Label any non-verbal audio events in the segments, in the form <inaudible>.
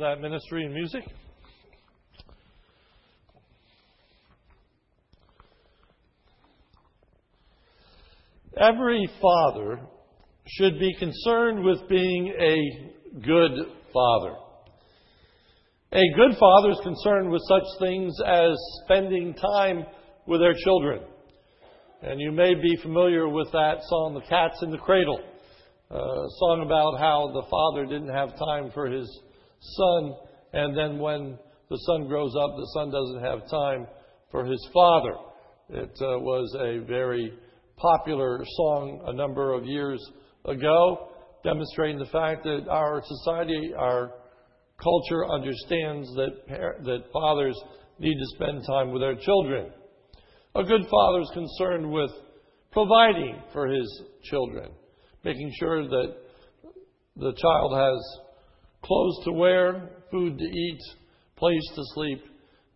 that ministry and music. Every father should be concerned with being a good father. A good father is concerned with such things as spending time with their children. And you may be familiar with that song, The Cat's in the Cradle, a song about how the father didn't have time for his son, and then when the son grows up, the son doesn't have time for his father. It uh, was a very popular song a number of years ago, demonstrating the fact that our society, our culture understands that, that fathers need to spend time with their children. A good father is concerned with providing for his children, making sure that the child has clothes to wear, food to eat, place to sleep,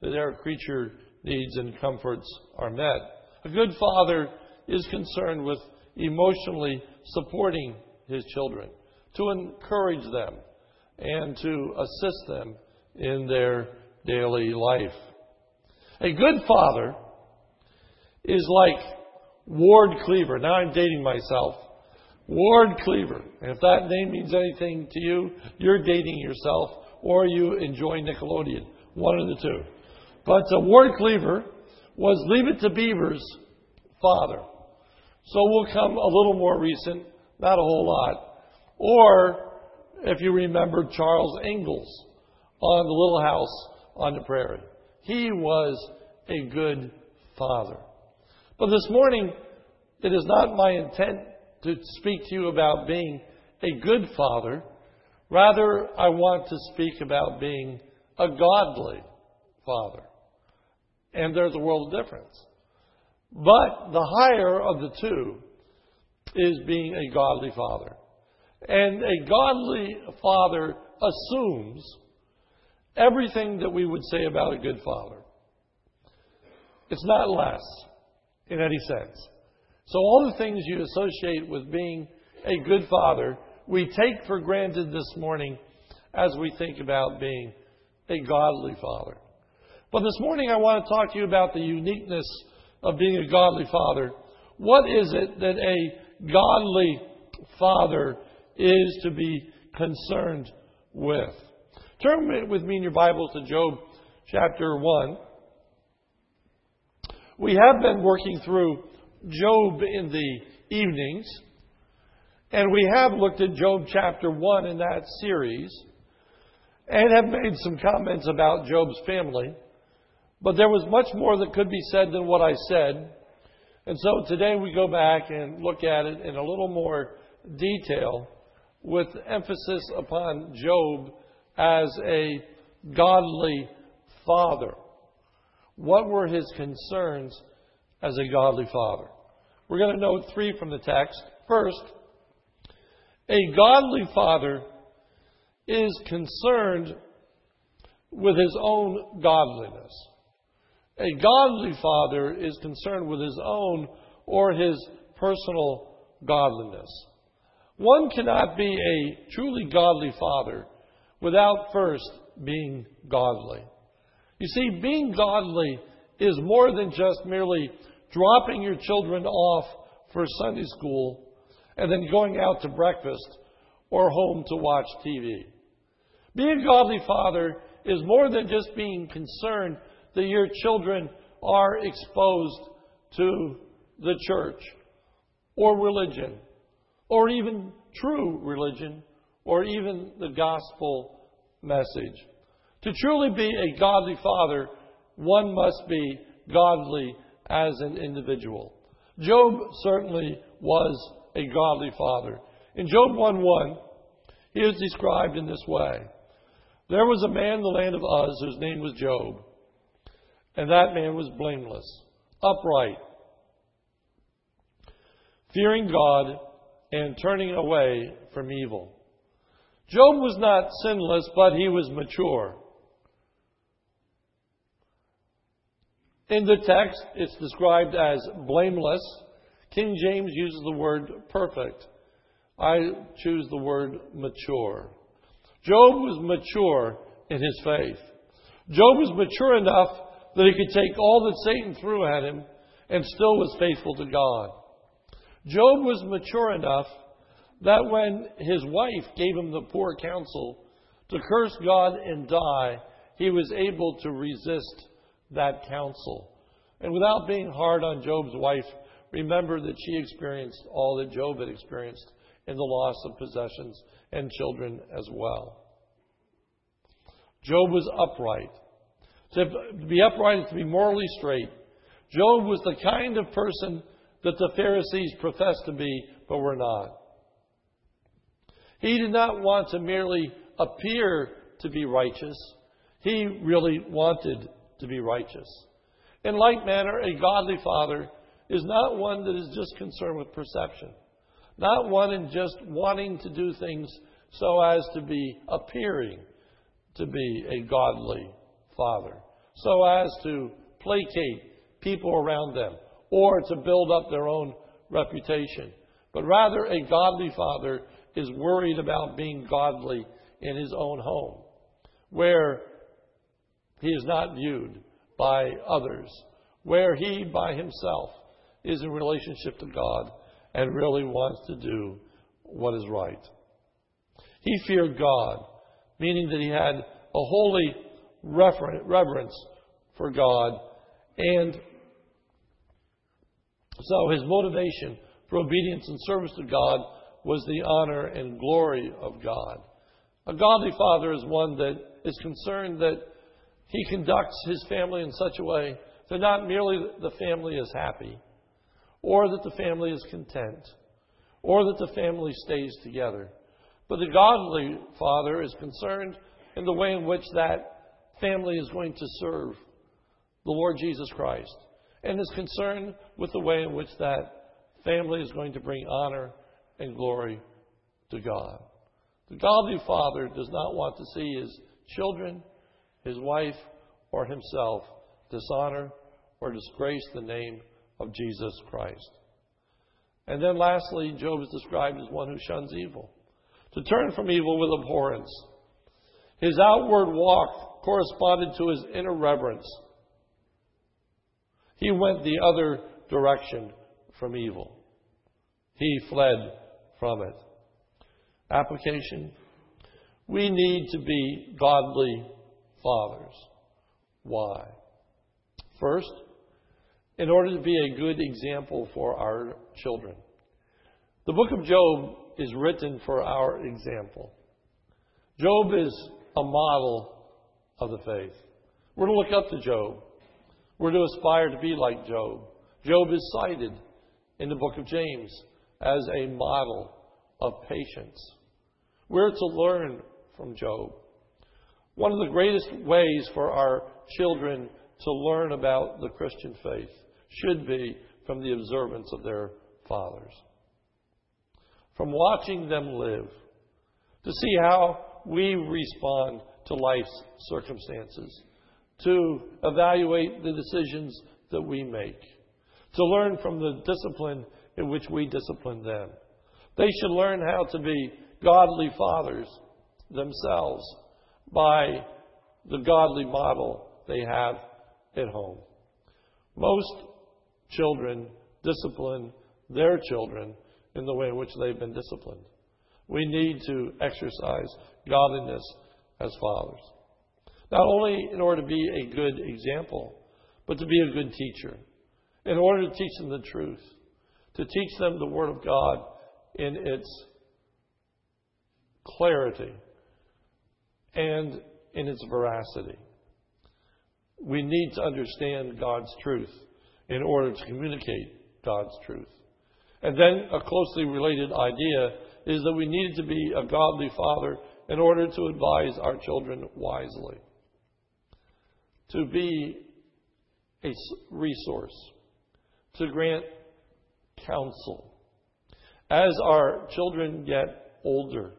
that their creature needs and comforts are met. A good father is concerned with emotionally supporting his children, to encourage them, and to assist them in their daily life. A good father is like Ward Cleaver. Now I'm dating myself. Ward Cleaver. And if that name means anything to you, you're dating yourself or you enjoy Nickelodeon. One of the two. But uh, Ward Cleaver was Leave It to Beaver's father. So we'll come a little more recent, not a whole lot. Or, if you remember Charles Ingalls on the Little House on the Prairie. He was a good father. But this morning, it is not my intent to speak to you about being a good father. Rather, I want to speak about being a godly father. And there's a world of difference. But the higher of the two is being a godly father. And a godly father assumes everything that we would say about a good father. It's not less in any sense. So, all the things you associate with being a good father, we take for granted this morning as we think about being a godly father. But this morning, I want to talk to you about the uniqueness of being a godly father. What is it that a godly father is to be concerned with? Turn with me in your Bibles to Job chapter 1. We have been working through Job in the evenings, and we have looked at Job chapter 1 in that series, and have made some comments about Job's family. But there was much more that could be said than what I said. And so today we go back and look at it in a little more detail with emphasis upon Job as a godly father. What were his concerns as a godly father? We're going to note three from the text. First, a godly father is concerned with his own godliness. A godly father is concerned with his own or his personal godliness. One cannot be a truly godly father without first being godly. You see, being godly is more than just merely dropping your children off for Sunday school and then going out to breakfast or home to watch TV. Being a godly father is more than just being concerned that your children are exposed to the church or religion or even true religion or even the gospel message. To truly be a godly father, one must be godly as an individual. Job certainly was a godly father. In Job 1 1, he is described in this way There was a man in the land of Uz whose name was Job, and that man was blameless, upright, fearing God, and turning away from evil. Job was not sinless, but he was mature. In the text, it's described as blameless. King James uses the word perfect. I choose the word mature. Job was mature in his faith. Job was mature enough that he could take all that Satan threw at him and still was faithful to God. Job was mature enough that when his wife gave him the poor counsel to curse God and die, he was able to resist that counsel. And without being hard on Job's wife, remember that she experienced all that Job had experienced in the loss of possessions and children as well. Job was upright. To be upright is to be morally straight. Job was the kind of person that the Pharisees professed to be, but were not. He did not want to merely appear to be righteous. He really wanted to be righteous. In like manner, a godly father is not one that is just concerned with perception, not one in just wanting to do things so as to be appearing to be a godly father, so as to placate people around them or to build up their own reputation. But rather, a godly father is worried about being godly in his own home, where he is not viewed by others, where he by himself is in relationship to God and really wants to do what is right. He feared God, meaning that he had a holy reverence for God, and so his motivation for obedience and service to God was the honor and glory of God. A godly father is one that is concerned that he conducts his family in such a way that not merely the family is happy, or that the family is content, or that the family stays together, but the godly father is concerned in the way in which that family is going to serve the Lord Jesus Christ, and is concerned with the way in which that family is going to bring honor and glory to God. The godly father does not want to see his children, his wife, or himself dishonor or disgrace the name of Jesus Christ. And then lastly, Job is described as one who shuns evil, to turn from evil with abhorrence. His outward walk corresponded to his inner reverence. He went the other direction from evil. He fled from it. Application We need to be godly fathers. Why? First, in order to be a good example for our children. The book of Job is written for our example. Job is a model of the faith. We're to look up to Job. We're to aspire to be like Job. Job is cited in the book of James as a model of patience. We're to learn from Job. One of the greatest ways for our children to learn about the Christian faith should be from the observance of their fathers. From watching them live, to see how we respond to life's circumstances, to evaluate the decisions that we make, to learn from the discipline in which we discipline them. They should learn how to be godly fathers themselves by the godly model they have at home. Most children discipline their children in the way in which they've been disciplined. We need to exercise godliness as fathers. Not only in order to be a good example, but to be a good teacher. In order to teach them the truth, to teach them the Word of God in its clarity and in its veracity. We need to understand God's truth in order to communicate God's truth. And then a closely related idea is that we needed to be a godly father in order to advise our children wisely, to be a resource, to grant counsel. As our children get older,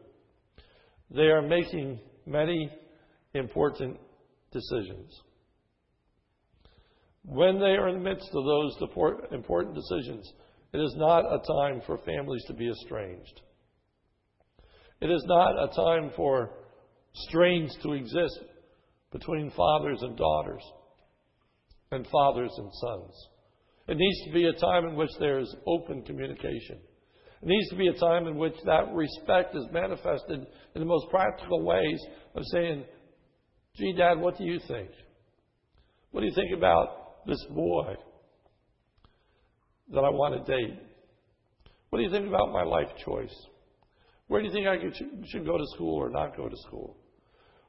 they are making many important decisions. When they are in the midst of those important decisions, it is not a time for families to be estranged. It is not a time for strains to exist between fathers and daughters and fathers and sons. It needs to be a time in which there is open communication. It needs to be a time in which that respect is manifested in the most practical ways of saying, Gee, Dad, what do you think? What do you think about this boy that I want to date? What do you think about my life choice? Where do you think I should go to school or not go to school?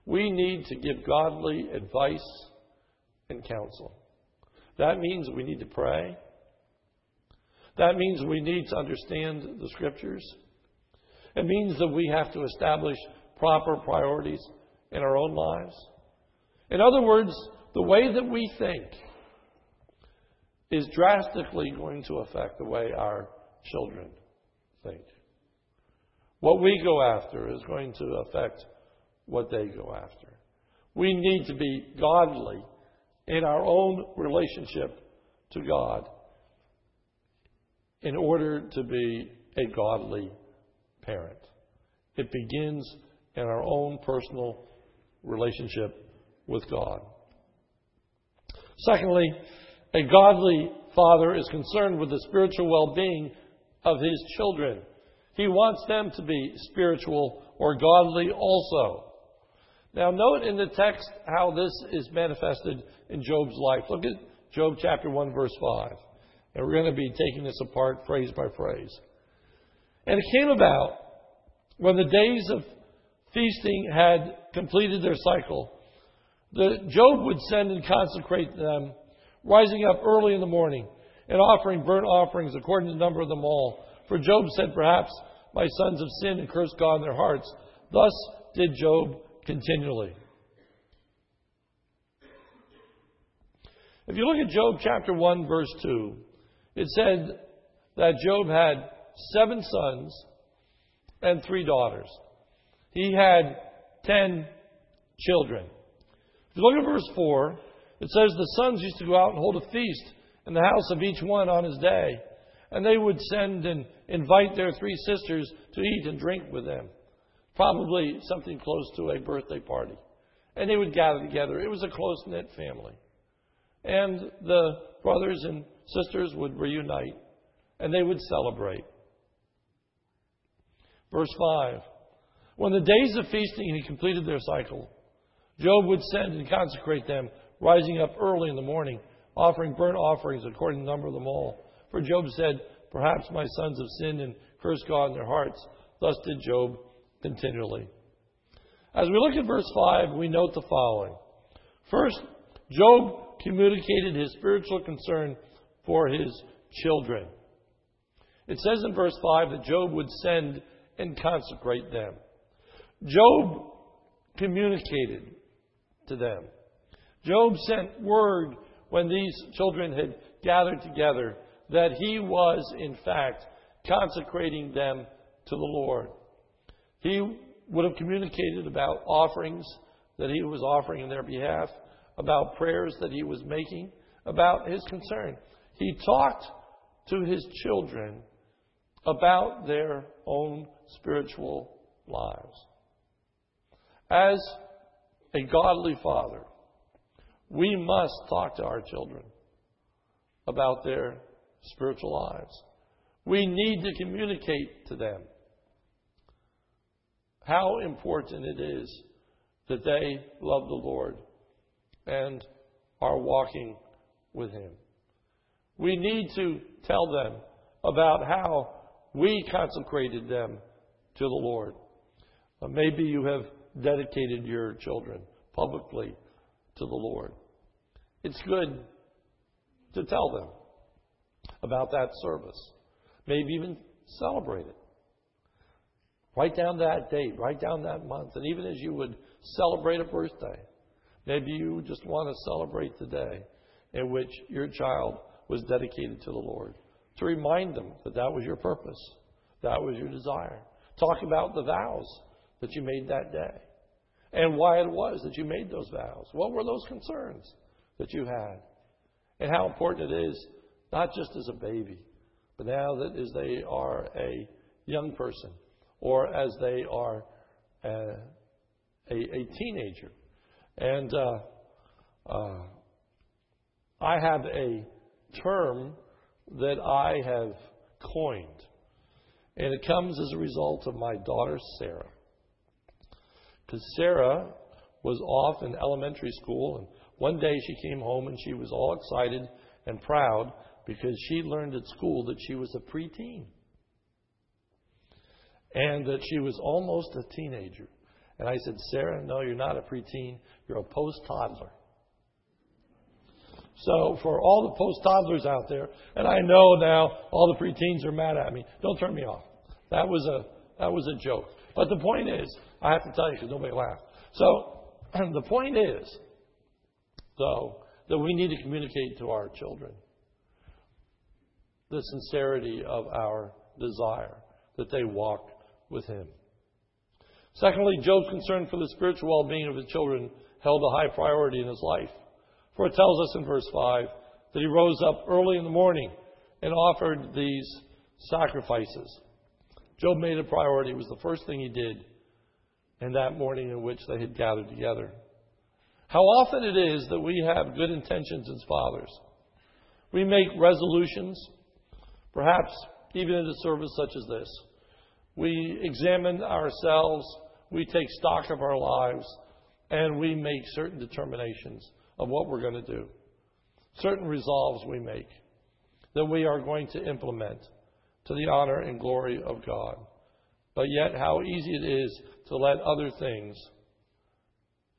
We need to give godly advice and counsel. That means we need to pray. That means we need to understand the scriptures. It means that we have to establish proper priorities in our own lives. In other words, the way that we think is drastically going to affect the way our children think. What we go after is going to affect what they go after. We need to be godly in our own relationship to God in order to be a godly parent. It begins in our own personal relationship with God. Secondly, a godly father is concerned with the spiritual well being of his children. He wants them to be spiritual or godly also. Now, note in the text how this is manifested in Job's life. Look at Job chapter 1, verse 5. And we're going to be taking this apart phrase by phrase. And it came about when the days of feasting had completed their cycle, that Job would send and consecrate them, rising up early in the morning and offering burnt offerings according to the number of them all. For Job said, Perhaps my sons have sinned and cursed God in their hearts. Thus did Job continually. If you look at Job chapter 1, verse 2, it said that Job had seven sons and three daughters. He had ten children. If you look at verse 4, it says the sons used to go out and hold a feast in the house of each one on his day. And they would send and invite their three sisters to eat and drink with them. Probably something close to a birthday party. And they would gather together. It was a close knit family. And the brothers and sisters would reunite and they would celebrate. Verse 5 When the days of feasting had completed their cycle, Job would send and consecrate them, rising up early in the morning, offering burnt offerings according to the number of them all. For Job said, Perhaps my sons have sinned and cursed God in their hearts. Thus did Job continually. As we look at verse 5, we note the following. First, Job communicated his spiritual concern for his children. It says in verse 5 that Job would send and consecrate them. Job communicated to them. Job sent word when these children had gathered together that he was, in fact, consecrating them to the Lord. He would have communicated about offerings that he was offering in their behalf, about prayers that he was making, about his concern. He talked to his children about their own spiritual lives. As a godly father, we must talk to our children about their spiritual lives. We need to communicate to them how important it is that they love the Lord and are walking with Him. We need to tell them about how we consecrated them to the Lord. Uh, maybe you have dedicated your children publicly to the Lord. It's good to tell them about that service. Maybe even celebrate it. Write down that date, write down that month, and even as you would celebrate a birthday, maybe you just want to celebrate the day in which your child was dedicated to the Lord. To remind them that that was your purpose, that was your desire. Talk about the vows that you made that day and why it was that you made those vows. What were those concerns that you had? And how important it is not just as a baby, but now that as they are a young person or as they are a, a, a teenager, And uh, uh, I have a term that I have coined, and it comes as a result of my daughter Sarah. Because Sarah was off in elementary school, and one day she came home and she was all excited and proud because she learned at school that she was a preteen and that she was almost a teenager. And I said, Sarah, no, you're not a preteen, you're a post toddler. So, for all the post toddlers out there, and I know now all the preteens are mad at me, don't turn me off. That was a, that was a joke. But the point is, I have to tell you because nobody laughed. So, <clears throat> the point is, though, that we need to communicate to our children the sincerity of our desire that they walk with Him. Secondly, Job's concern for the spiritual well being of his children held a high priority in his life. For it tells us in verse 5 that he rose up early in the morning and offered these sacrifices. Job made a priority. It was the first thing he did in that morning in which they had gathered together. How often it is that we have good intentions as fathers. We make resolutions, perhaps even in a service such as this. We examine ourselves, we take stock of our lives, and we make certain determinations of what we're going to do. Certain resolves we make that we are going to implement to the honor and glory of God. But yet, how easy it is to let other things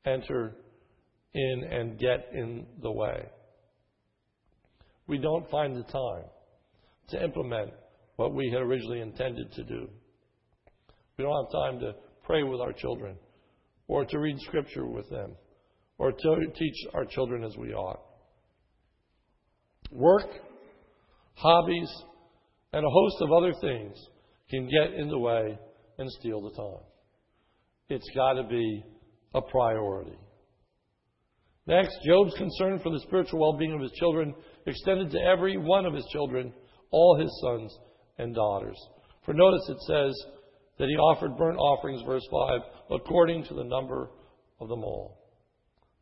enter in and get in the way. We don't find the time to implement what we had originally intended to do. We don't have time to pray with our children or to read scripture with them or to teach our children as we ought. Work, hobbies, and a host of other things can get in the way and steal the time. It's got to be a priority. Next, Job's concern for the spiritual well being of his children extended to every one of his children, all his sons and daughters. For notice it says that he offered burnt offerings, verse 5, according to the number of them all.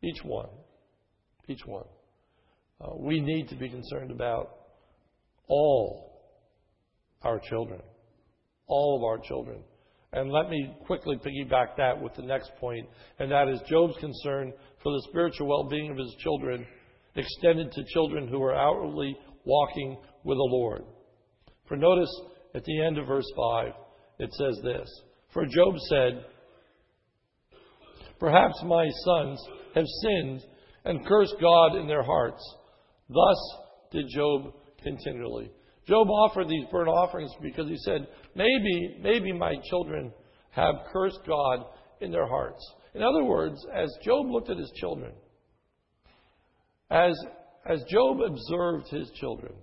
Each one. Each one. Uh, we need to be concerned about all our children. All of our children. And let me quickly piggyback that with the next point, and that is Job's concern for the spiritual well being of his children extended to children who are outwardly walking with the Lord. For notice at the end of verse 5, it says this For Job said, Perhaps my sons have sinned and cursed God in their hearts. Thus did Job continually. Job offered these burnt offerings because he said, maybe, maybe my children have cursed God in their hearts. In other words, as Job looked at his children, as, as Job observed his children,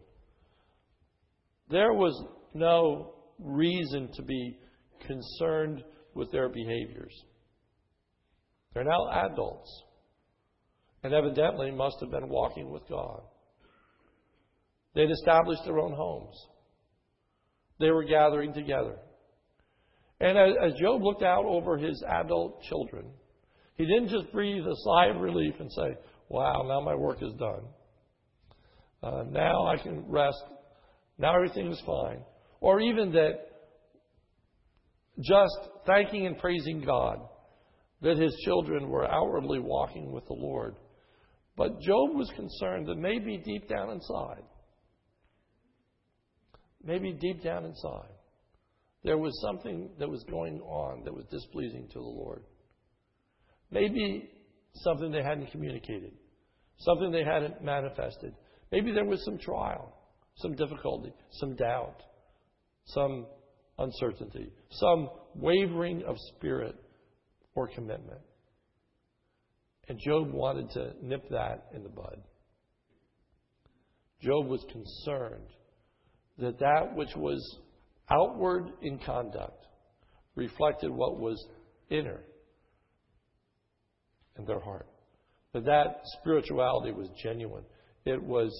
there was no reason to be concerned with their behaviors. They're now adults and evidently must have been walking with God. They'd established their own homes. They were gathering together. And as, Job looked out over his adult children, he didn't just breathe a sigh of relief and say, Wow, now my work is done. Uh, now I can rest. Now everything is fine. Or even that just thanking and praising God that his children were outwardly walking with the Lord. But Job was concerned that maybe deep down inside, maybe deep down inside, there was something that was going on that was displeasing to the Lord. Maybe something they hadn't communicated, something they hadn't manifested. Maybe there was some trial, some difficulty, some doubt, some uncertainty, some wavering of spirit or commitment. And Job wanted to nip that in the bud. Job was concerned that that which was outward in conduct reflected what was inner in their heart. That that spirituality was genuine. It was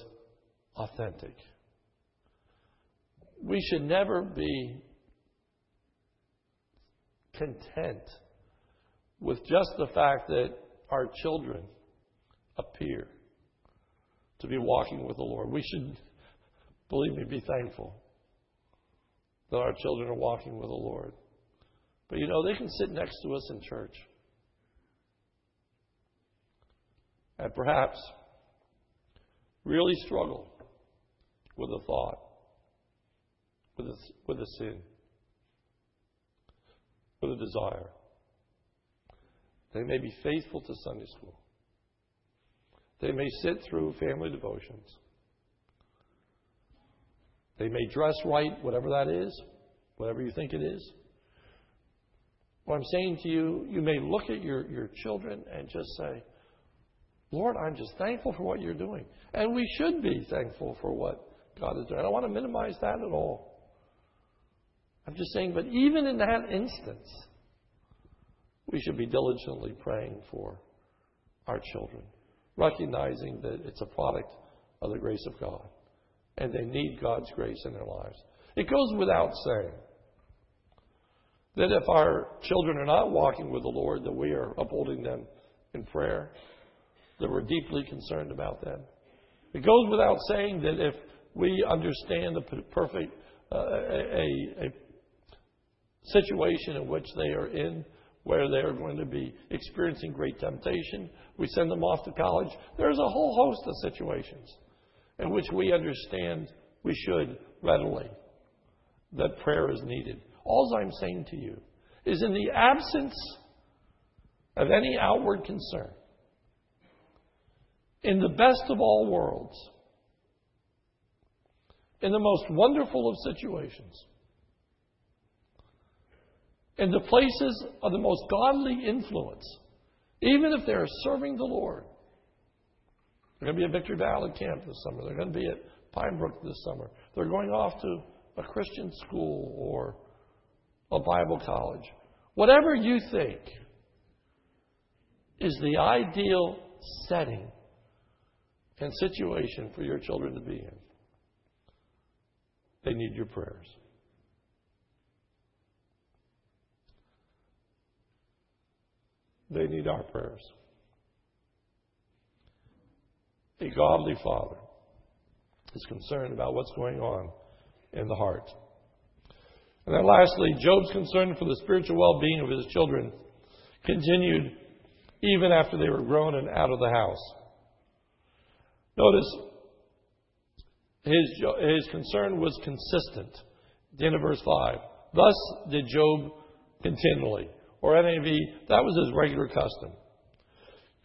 authentic. We should never be content with just the fact that our children appear to be walking with the Lord. We should, believe me, be thankful that our children are walking with the Lord. But you know, they can sit next to us in church. And perhaps really struggle with a thought, with a, with a sin, with a desire. They may be faithful to Sunday school. They may sit through family devotions. They may dress right, whatever that is, whatever you think it is. What I'm saying to you, you may look at your, your children and just say, Lord, I'm just thankful for what you're doing. And we should be thankful for what God is doing. I don't want to minimize that at all. I'm just saying, but even in that instance, we should be diligently praying for our children, recognizing that it's a product of the grace of God and they need God's grace in their lives. It goes without saying that if our children are not walking with the Lord, that we are upholding them in prayer, that we're deeply concerned about them. It goes without saying that if we understand the perfect uh, a, a situation in which they are in, where they are going to be experiencing great temptation, we send them off to college. There's a whole host of situations in which we understand we should readily that prayer is needed. All I'm saying to you is in the absence of any outward concern, in the best of all worlds, in the most wonderful of situations, in the places of the most godly influence, even if they're serving the Lord, they're going to be at Victory Valley Camp this summer. They're going to be at Pine Brook this summer. They're going off to a Christian school or a Bible college. Whatever you think is the ideal setting and situation for your children to be in, they need your prayers. They need our prayers a godly father is concerned about what's going on in the heart. And then lastly, Job's concern for the spiritual well being of his children continued even after they were grown and out of the house. Notice his, his concern was consistent. The end of verse 5. Thus did Job continually. Or NIV, that was his regular custom.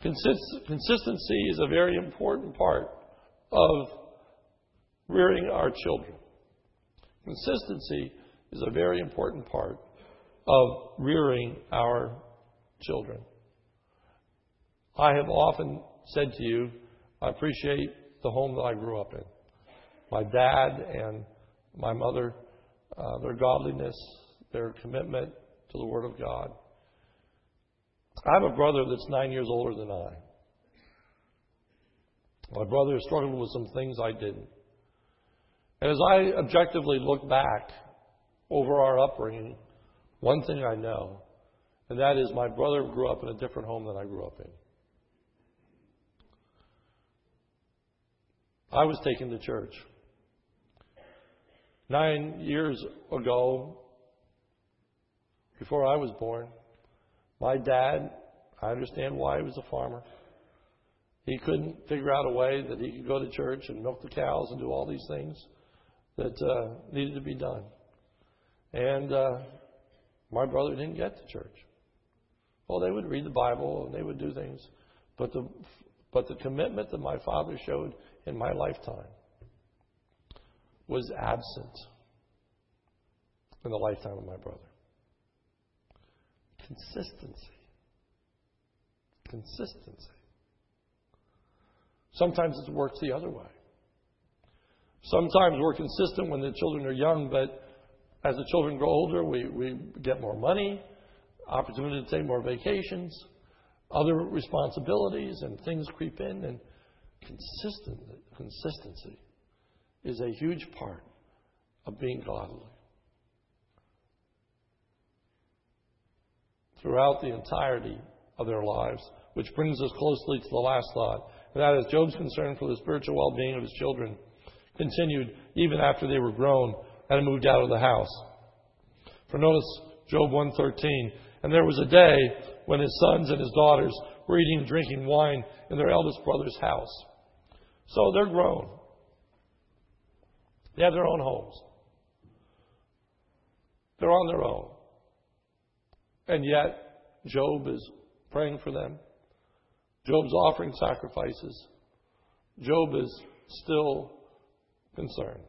Consist- consistency is a very important part of rearing our children. Consistency is a very important part of rearing our children. I have often said to you, I appreciate the home that I grew up in. My dad and my mother, uh, their godliness, their commitment to the Word of God. I have a brother that's nine years older than I. My brother struggled with some things I didn't. And as I objectively look back over our upbringing, one thing I know, and that is my brother grew up in a different home than I grew up in. I was taken to church. Nine years ago, before I was born, my dad, I understand why he was a farmer. He couldn't figure out a way that he could go to church and milk the cows and do all these things that uh, needed to be done. And uh, my brother didn't get to church. Well, they would read the Bible and they would do things, but the but the commitment that my father showed in my lifetime was absent in the lifetime of my brother. Consistency. Consistency. Sometimes it works the other way. Sometimes we're consistent when the children are young, but as the children grow older, we, we get more money, opportunity to take more vacations, other responsibilities, and things creep in. And consistent, consistency is a huge part of being godly. Throughout the entirety of their lives. which brings us closely to the last thought. And that is Job's concern for the spiritual well being of his children continued even after they were grown and moved out of the house. For notice Job 113. And there was a day when his sons and his daughters were eating and drinking wine in their eldest brother's house. So they're grown. They have their own homes. They're on their own. And yet, Job is praying for them. Job's offering sacrifices. Job is still concerned.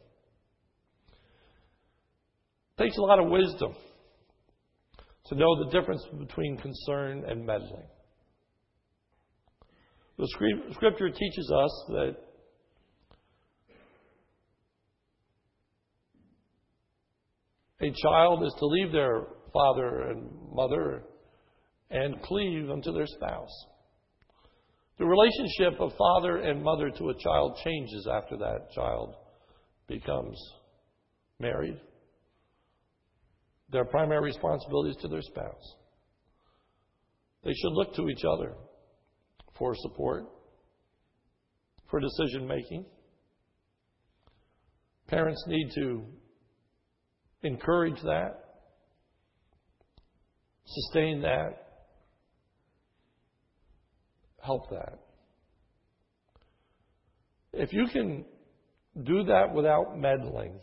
It takes a lot of wisdom to know the difference between concern and meddling. The scripture teaches us that a child is to leave their father and mother and cleave unto their spouse. The relationship of father and mother to a child changes after that child becomes married. Their primary responsibility is to their spouse. They should look to each other for support, for decision making. Parents need to encourage that, sustain that, help that. If you can do that without meddling,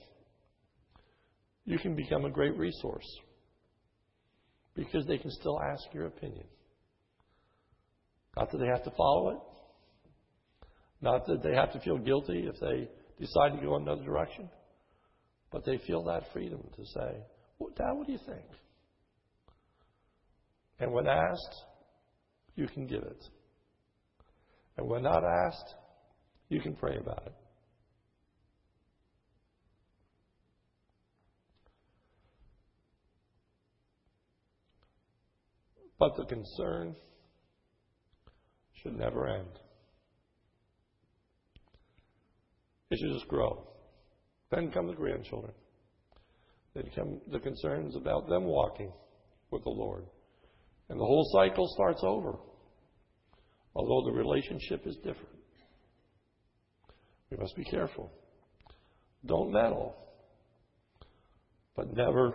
you can become a great resource because they can still ask your opinion. Not that they have to follow it, not that they have to feel guilty if they decide to go another direction, but they feel that freedom to say, well, Dad, what do you think? And when asked, you can give it. And when not asked, you can pray about it. But the concern should never end. It should just grow. Then come the grandchildren. Then come the concerns about them walking with the Lord. And the whole cycle starts over although the relationship is different. We must be careful. Don't meddle, but never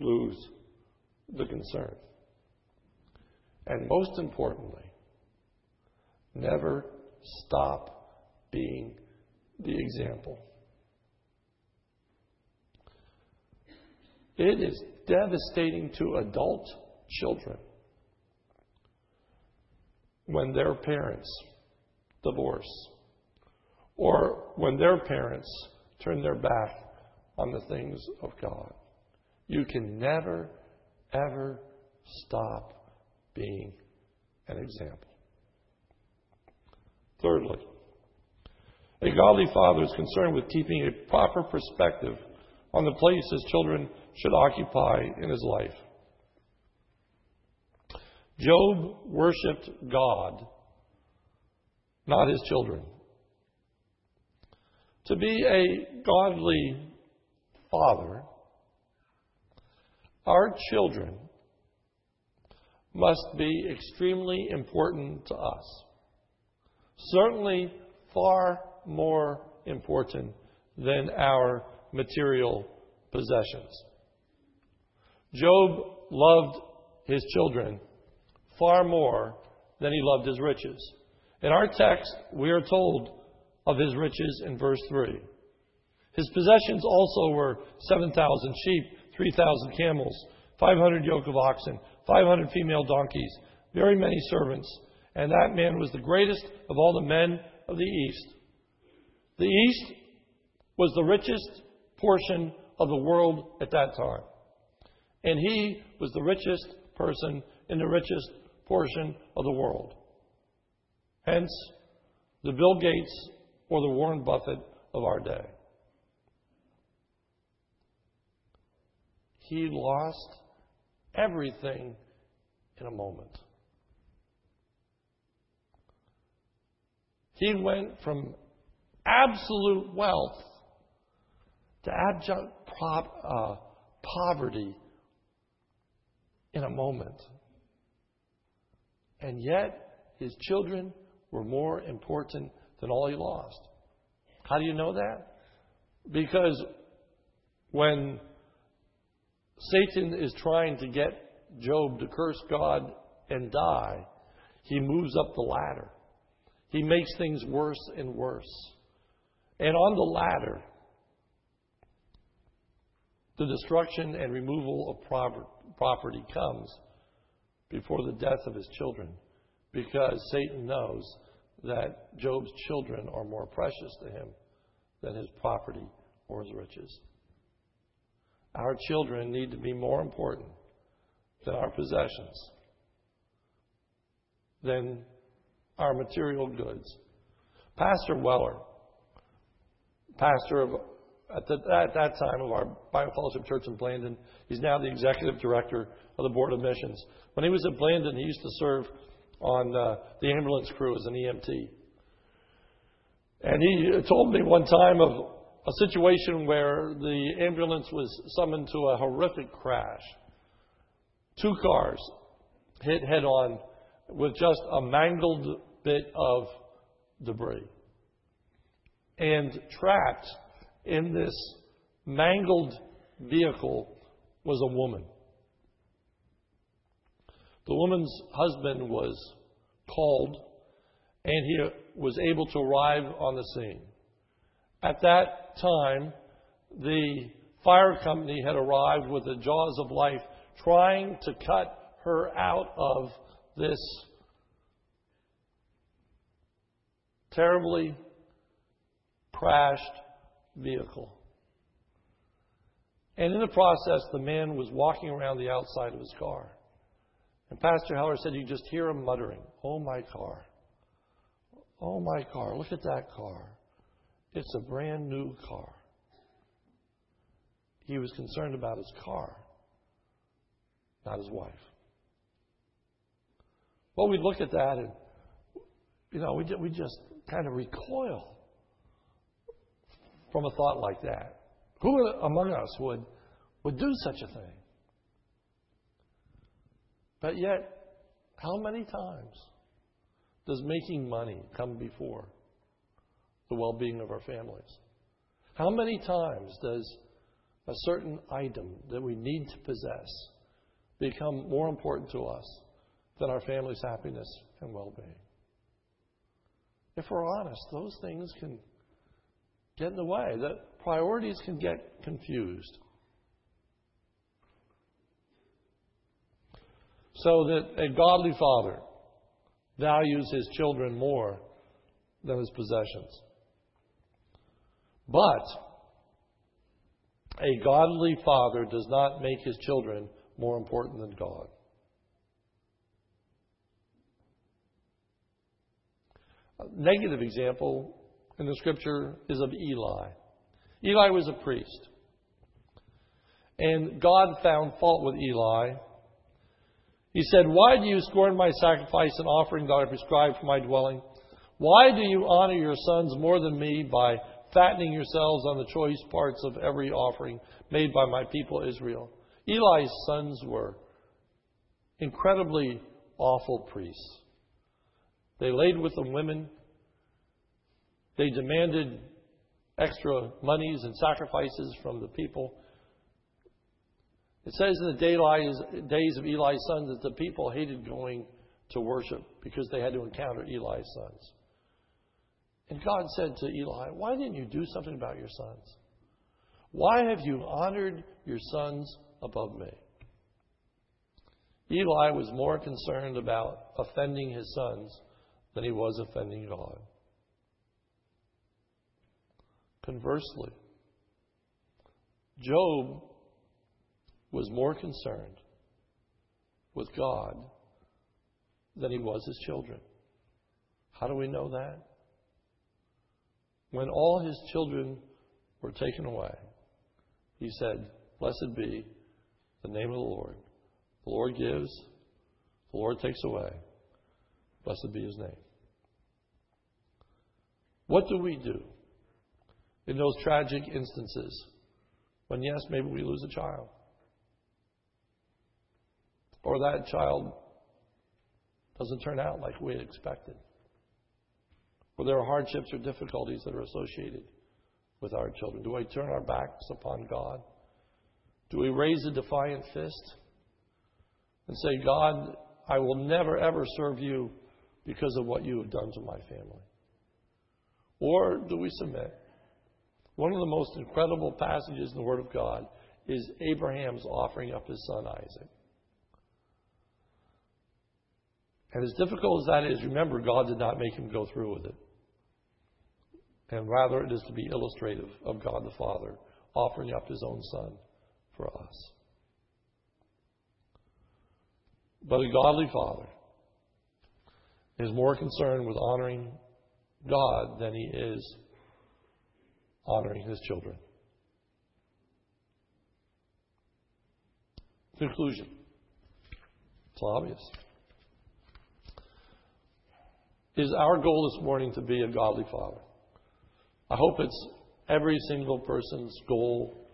lose the concern. And most importantly, never stop being the example. It is devastating to adult children when their parents divorce or when their parents turn their back on the things of God. You can never, ever stop being an example. Thirdly, a godly father is concerned with keeping a proper perspective on the place his children should occupy in his life. Job worshiped God, not his children. To be a godly father, our children must be extremely important to us. Certainly far more important than our material possessions. Job loved his children far more than he loved his riches. In our text, we are told of his riches in verse 3. His possessions also were 7,000 sheep, 3,000 camels, 500 yoke of oxen, 500 female donkeys, very many servants, and that man was the greatest of all the men of the East. The East was the richest portion of the world at that time. And he was the richest person in the richest portion of the world. Hence, the Bill Gates or the Warren Buffett of our day. He lost everything in a moment. He went from absolute wealth to abject uh, poverty in a moment. And yet, his children were more important than all he lost. How do you know that? Because when Satan is trying to get Job to curse God and die, he moves up the ladder. He makes things worse and worse. And on the ladder, the destruction and removal of property comes before the death of his children because Satan knows that Job's children are more precious to him than his property or his riches. Our children need to be more important than our possessions, than our material goods. Pastor Weller, pastor of at, the, at that time of our Bible Fellowship Church in Blandon, he's now the executive director of the Board of Missions. When he was at Blandon, he used to serve on uh, the ambulance crew as an EMT. And he told me one time of a situation where the ambulance was summoned to a horrific crash. Two cars hit head on with just a mangled bit of debris. And trapped in this mangled vehicle was a woman. The woman's husband was called and he was able to arrive on the scene. At that time, the fire company had arrived with the jaws of life trying to cut her out of this terribly crashed vehicle. And in the process, the man was walking around the outside of his car. And Pastor Heller said you just hear him muttering, Oh, my car. Oh, my car. Look at that car. It's a brand new car. He was concerned about his car, not his wife. Well, we look at that and, you know, we, we just kind of recoil from a thought like that. Who among us would, would do such a thing? But yet, how many times does making money come before the well being of our families? How many times does a certain item that we need to possess become more important to us than our family's happiness and well being? If we're honest, those things can get in the way. The priorities can get confused. So that a godly father values his children more than his possessions. But a godly father does not make his children more important than God. Negative example in the scripture is of Eli. Eli was a priest. And God found fault with Eli. He said, Why do you scorn my sacrifice and offering that I prescribed for my dwelling? Why do you honor your sons more than me by fattening yourselves on the choice parts of every offering made by my people Israel. Eli's sons were incredibly awful priests. They laid with the women. They demanded extra monies and sacrifices from the people. It says in the days of Eli's sons that the people hated going to worship because they had to encounter Eli's sons. And God said to Eli, Why didn't you do something about your sons? Why have you honored your sons above me? Eli was more concerned about offending his sons than he was offending God. Conversely, Job was more concerned with God than he was his children. How do we know that? when all his children were taken away, he said, Blessed be the name of the Lord. The Lord gives, the Lord takes away. Blessed be his name. What do we do in those tragic instances when, yes, maybe we lose a child? Or that child doesn't turn out like we had expected. Or there are hardships or difficulties that are associated with our children. Do we turn our backs upon God? Do we raise a defiant fist and say, God, I will never ever serve you because of what you have done to my family? Or do we submit? One of the most incredible passages in the Word of God is Abraham's offering up his son Isaac. And as difficult as that is, remember, God did not make him go through with it. And rather, it is to be illustrative of God the Father offering up his own Son for us. But a godly Father is more concerned with honoring God than he is honoring his children. Conclusion. It's obvious. Is our goal this morning to be a godly father? I hope it's every single person's goal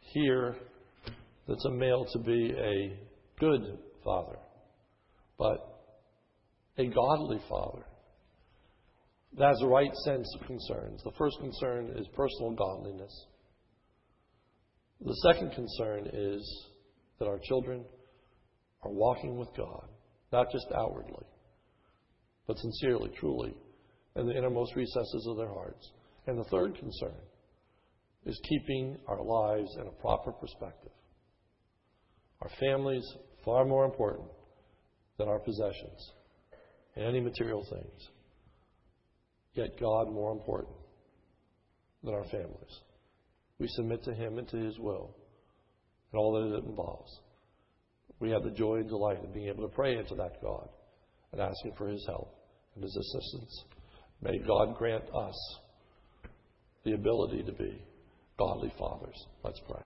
here that's a male to be a good father, but a godly father that has the right sense of concerns. The first concern is personal godliness. The second concern is that our children are walking with God, not just outwardly, but sincerely, truly, in the innermost recesses of their hearts. And the third concern is keeping our lives in a proper perspective. Our families far more important than our possessions and any material things. Yet God more important than our families. We submit to Him and to His will and all that it involves. We have the joy and delight of being able to pray into that God and asking for His help and His assistance. May God grant us the ability to be godly fathers. Let's pray.